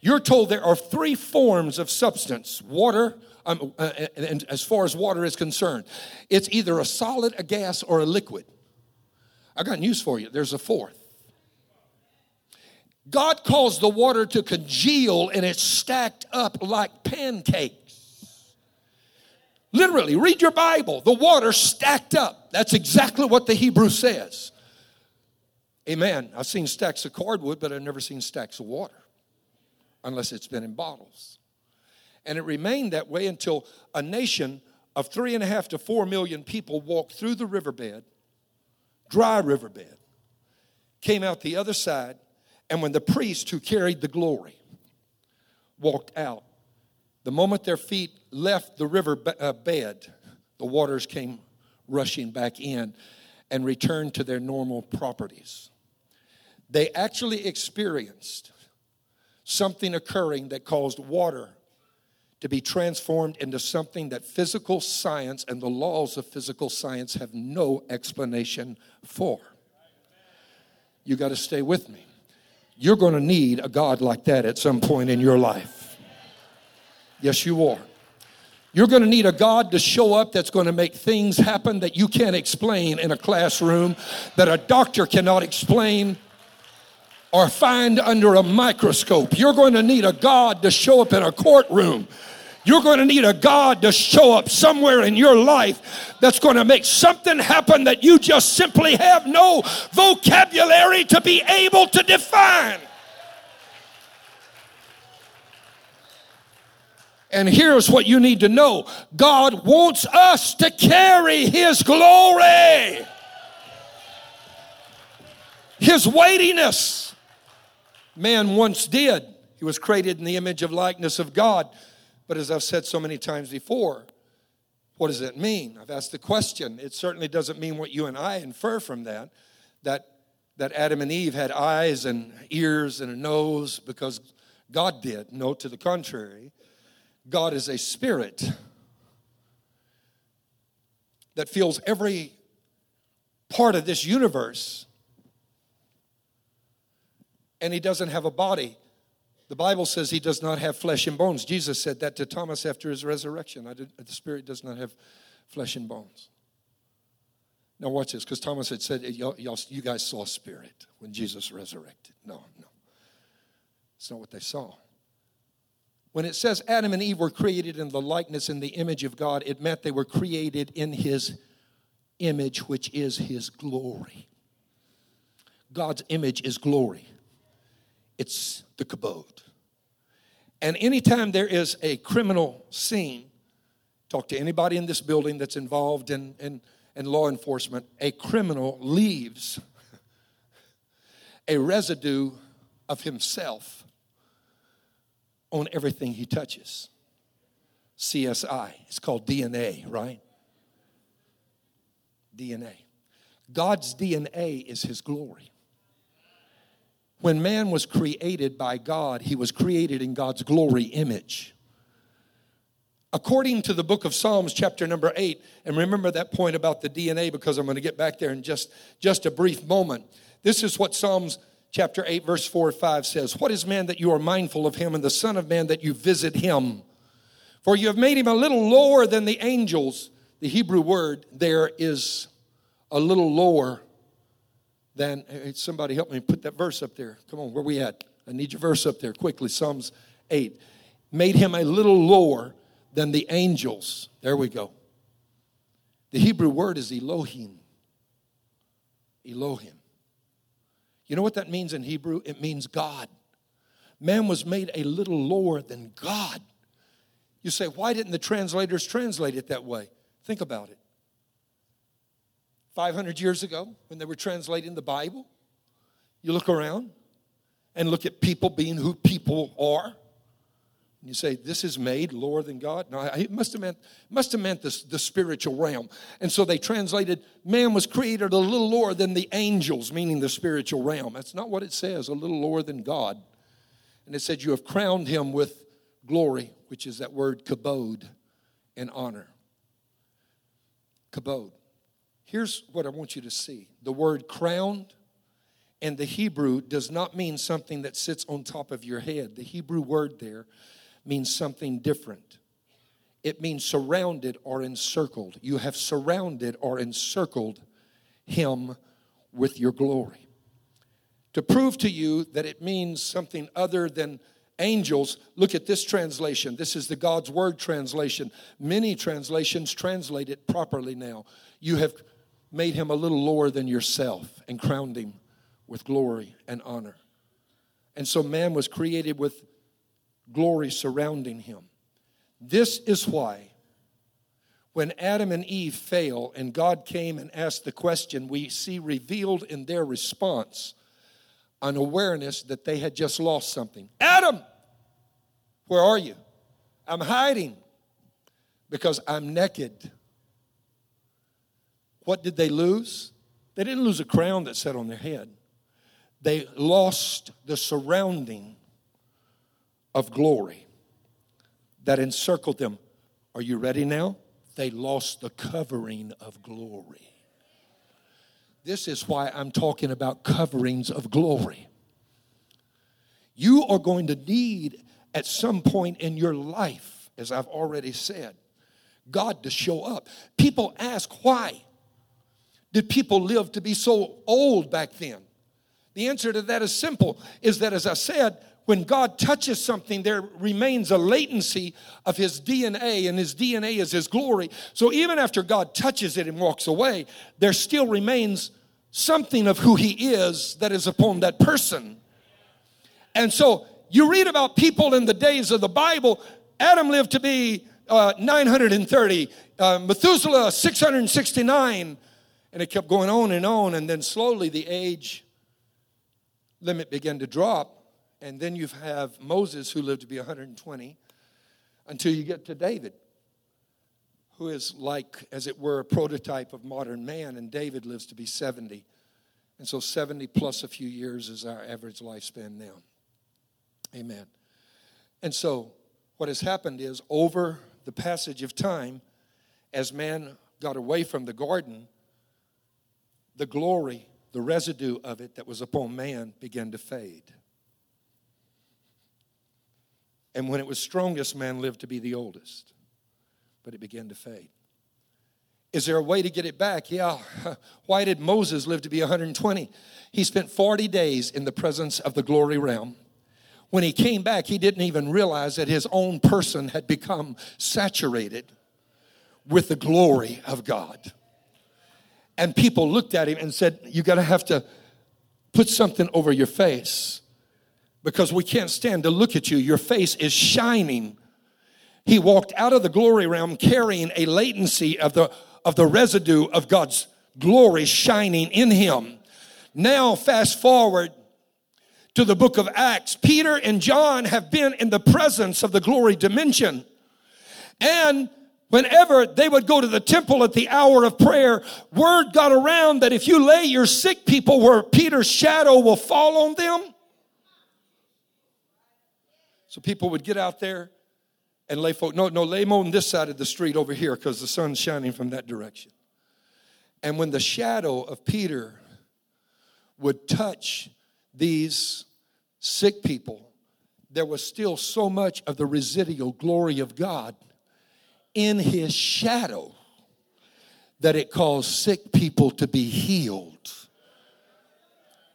You're told there are three forms of substance water, um, uh, and as far as water is concerned, it's either a solid, a gas, or a liquid. I got news for you there's a fourth. God caused the water to congeal and it's stacked up like pancakes. Literally, read your Bible. The water stacked up. That's exactly what the Hebrew says. Amen. I've seen stacks of cordwood, but I've never seen stacks of water unless it's been in bottles. And it remained that way until a nation of three and a half to four million people walked through the riverbed, dry riverbed, came out the other side, and when the priest who carried the glory walked out, the moment their feet left the river uh, bed, the waters came rushing back in and returned to their normal properties. They actually experienced something occurring that caused water to be transformed into something that physical science and the laws of physical science have no explanation for. You got to stay with me. You're going to need a God like that at some point in your life. Yes, you are. You're going to need a God to show up that's going to make things happen that you can't explain in a classroom, that a doctor cannot explain. Or find under a microscope. You're going to need a God to show up in a courtroom. You're going to need a God to show up somewhere in your life that's going to make something happen that you just simply have no vocabulary to be able to define. And here's what you need to know God wants us to carry His glory, His weightiness. Man once did. He was created in the image of likeness of God. But as I've said so many times before, what does it mean? I've asked the question. It certainly doesn't mean what you and I infer from that, that, that Adam and Eve had eyes and ears and a nose because God did. No, to the contrary. God is a spirit that feels every part of this universe, and he doesn't have a body. The Bible says he does not have flesh and bones. Jesus said that to Thomas after his resurrection. the Spirit does not have flesh and bones. Now, watch this, because Thomas had said, y'all, y'all, You guys saw spirit when Jesus resurrected. No, no. It's not what they saw. When it says Adam and Eve were created in the likeness and the image of God, it meant they were created in his image, which is his glory. God's image is glory, it's the kabod. And anytime there is a criminal scene, talk to anybody in this building that's involved in, in, in law enforcement, a criminal leaves a residue of himself on everything he touches. CSI. It's called DNA, right? DNA. God's DNA is his glory. When man was created by God, he was created in God's glory image. According to the book of Psalms, chapter number eight, and remember that point about the DNA because I'm going to get back there in just, just a brief moment. This is what Psalms chapter 8, verse 4 or 5 says, What is man that you are mindful of him, and the Son of Man that you visit him? For you have made him a little lower than the angels. The Hebrew word there is a little lower than. Hey, somebody help me put that verse up there. Come on, where we at? I need your verse up there quickly. Psalms 8. Made him a little lower than the angels. There we go. The Hebrew word is Elohim. Elohim. You know what that means in Hebrew? It means God. Man was made a little lower than God. You say, why didn't the translators translate it that way? Think about it. 500 years ago, when they were translating the Bible, you look around and look at people being who people are. And you say, this is made lower than God? No, it must have meant, must have meant this, the spiritual realm. And so they translated, man was created a little lower than the angels, meaning the spiritual realm. That's not what it says, a little lower than God. And it said, you have crowned him with glory, which is that word kabod, and honor. Kabod. Here's what I want you to see the word crowned and the Hebrew does not mean something that sits on top of your head. The Hebrew word there means something different. It means surrounded or encircled. You have surrounded or encircled him with your glory. To prove to you that it means something other than angels, look at this translation. This is the God's Word translation. Many translations translate it properly now. You have made him a little lower than yourself and crowned him with glory and honor. And so man was created with glory surrounding him. This is why when Adam and Eve fail and God came and asked the question, we see revealed in their response an awareness that they had just lost something. Adam, where are you? I'm hiding because I'm naked. What did they lose? They didn't lose a crown that sat on their head. They lost the surrounding of glory that encircled them. Are you ready now? They lost the covering of glory. This is why I'm talking about coverings of glory. You are going to need at some point in your life, as I've already said, God to show up. People ask, why did people live to be so old back then? The answer to that is simple is that, as I said, when God touches something, there remains a latency of his DNA, and his DNA is his glory. So even after God touches it and walks away, there still remains something of who he is that is upon that person. And so you read about people in the days of the Bible. Adam lived to be uh, 930, uh, Methuselah 669, and it kept going on and on. And then slowly the age limit began to drop. And then you have Moses, who lived to be 120, until you get to David, who is like, as it were, a prototype of modern man. And David lives to be 70. And so 70 plus a few years is our average lifespan now. Amen. And so what has happened is over the passage of time, as man got away from the garden, the glory, the residue of it that was upon man began to fade. And when it was strongest, man lived to be the oldest, but it began to fade. Is there a way to get it back? Yeah. Why did Moses live to be 120? He spent 40 days in the presence of the glory realm when he came back, he didn't even realize that his own person had become saturated with the glory of God. And people looked at him and said, You got to have to put something over your face because we can't stand to look at you. Your face is shining. He walked out of the glory realm carrying a latency of the, of the residue of God's glory shining in him. Now, fast forward to the book of Acts, Peter and John have been in the presence of the glory dimension. And whenever they would go to the temple at the hour of prayer, word got around that if you lay your sick people where Peter's shadow will fall on them. So people would get out there and lay folk. No, no, lay them on this side of the street over here because the sun's shining from that direction. And when the shadow of Peter would touch these sick people, there was still so much of the residual glory of God in his shadow that it caused sick people to be healed.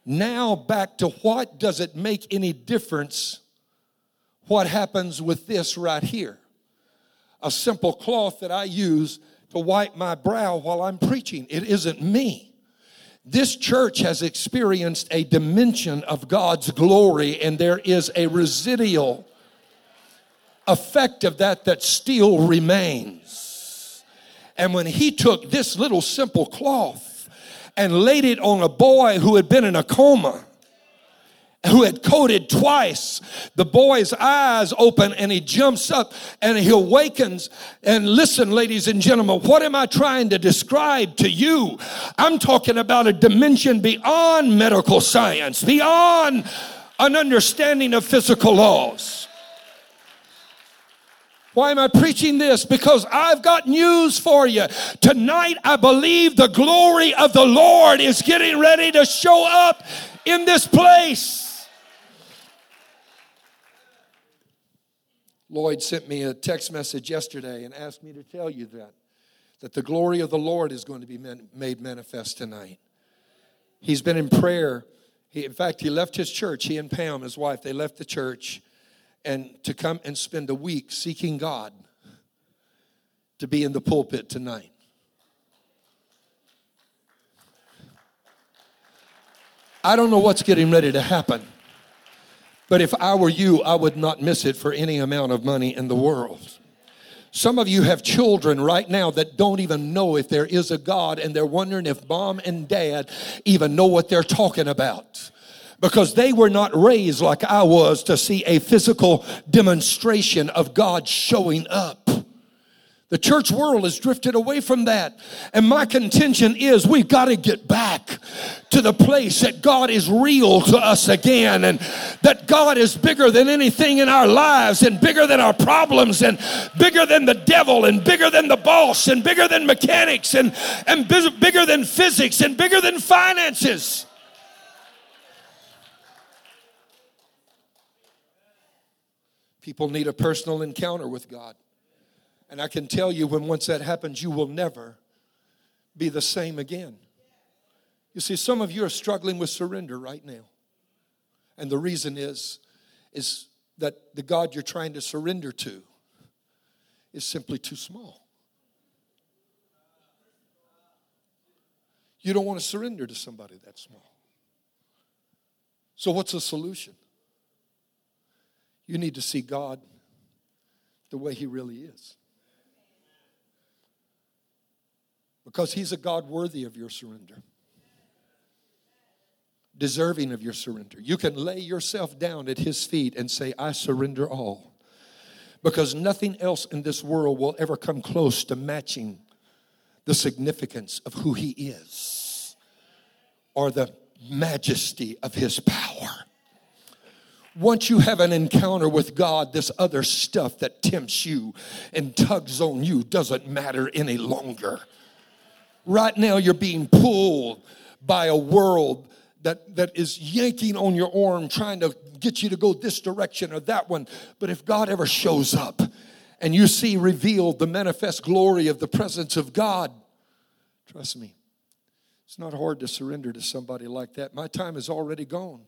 Now, back to what does it make any difference what happens with this right here? A simple cloth that I use to wipe my brow while I'm preaching. It isn't me. This church has experienced a dimension of God's glory, and there is a residual effect of that that still remains. And when he took this little simple cloth and laid it on a boy who had been in a coma, who had coded twice. The boy's eyes open and he jumps up and he awakens. And listen, ladies and gentlemen, what am I trying to describe to you? I'm talking about a dimension beyond medical science, beyond an understanding of physical laws. Why am I preaching this? Because I've got news for you. Tonight, I believe the glory of the Lord is getting ready to show up in this place. Lloyd sent me a text message yesterday and asked me to tell you that that the glory of the Lord is going to be made manifest tonight. He's been in prayer. He, in fact, he left his church. He and Pam, his wife, they left the church and to come and spend a week seeking God to be in the pulpit tonight. I don't know what's getting ready to happen. But if I were you, I would not miss it for any amount of money in the world. Some of you have children right now that don't even know if there is a God and they're wondering if mom and dad even know what they're talking about because they were not raised like I was to see a physical demonstration of God showing up. The church world has drifted away from that. And my contention is we've got to get back to the place that God is real to us again and that God is bigger than anything in our lives and bigger than our problems and bigger than the devil and bigger than the boss and bigger than mechanics and, and bigger than physics and bigger than finances. People need a personal encounter with God. And I can tell you when once that happens, you will never be the same again. You see, some of you are struggling with surrender right now. And the reason is, is that the God you're trying to surrender to is simply too small. You don't want to surrender to somebody that small. So, what's the solution? You need to see God the way He really is. Because He's a God worthy of your surrender, deserving of your surrender. You can lay yourself down at His feet and say, I surrender all. Because nothing else in this world will ever come close to matching the significance of who He is or the majesty of His power. Once you have an encounter with God, this other stuff that tempts you and tugs on you doesn't matter any longer. Right now, you're being pulled by a world that, that is yanking on your arm, trying to get you to go this direction or that one. But if God ever shows up and you see revealed the manifest glory of the presence of God, trust me, it's not hard to surrender to somebody like that. My time is already gone.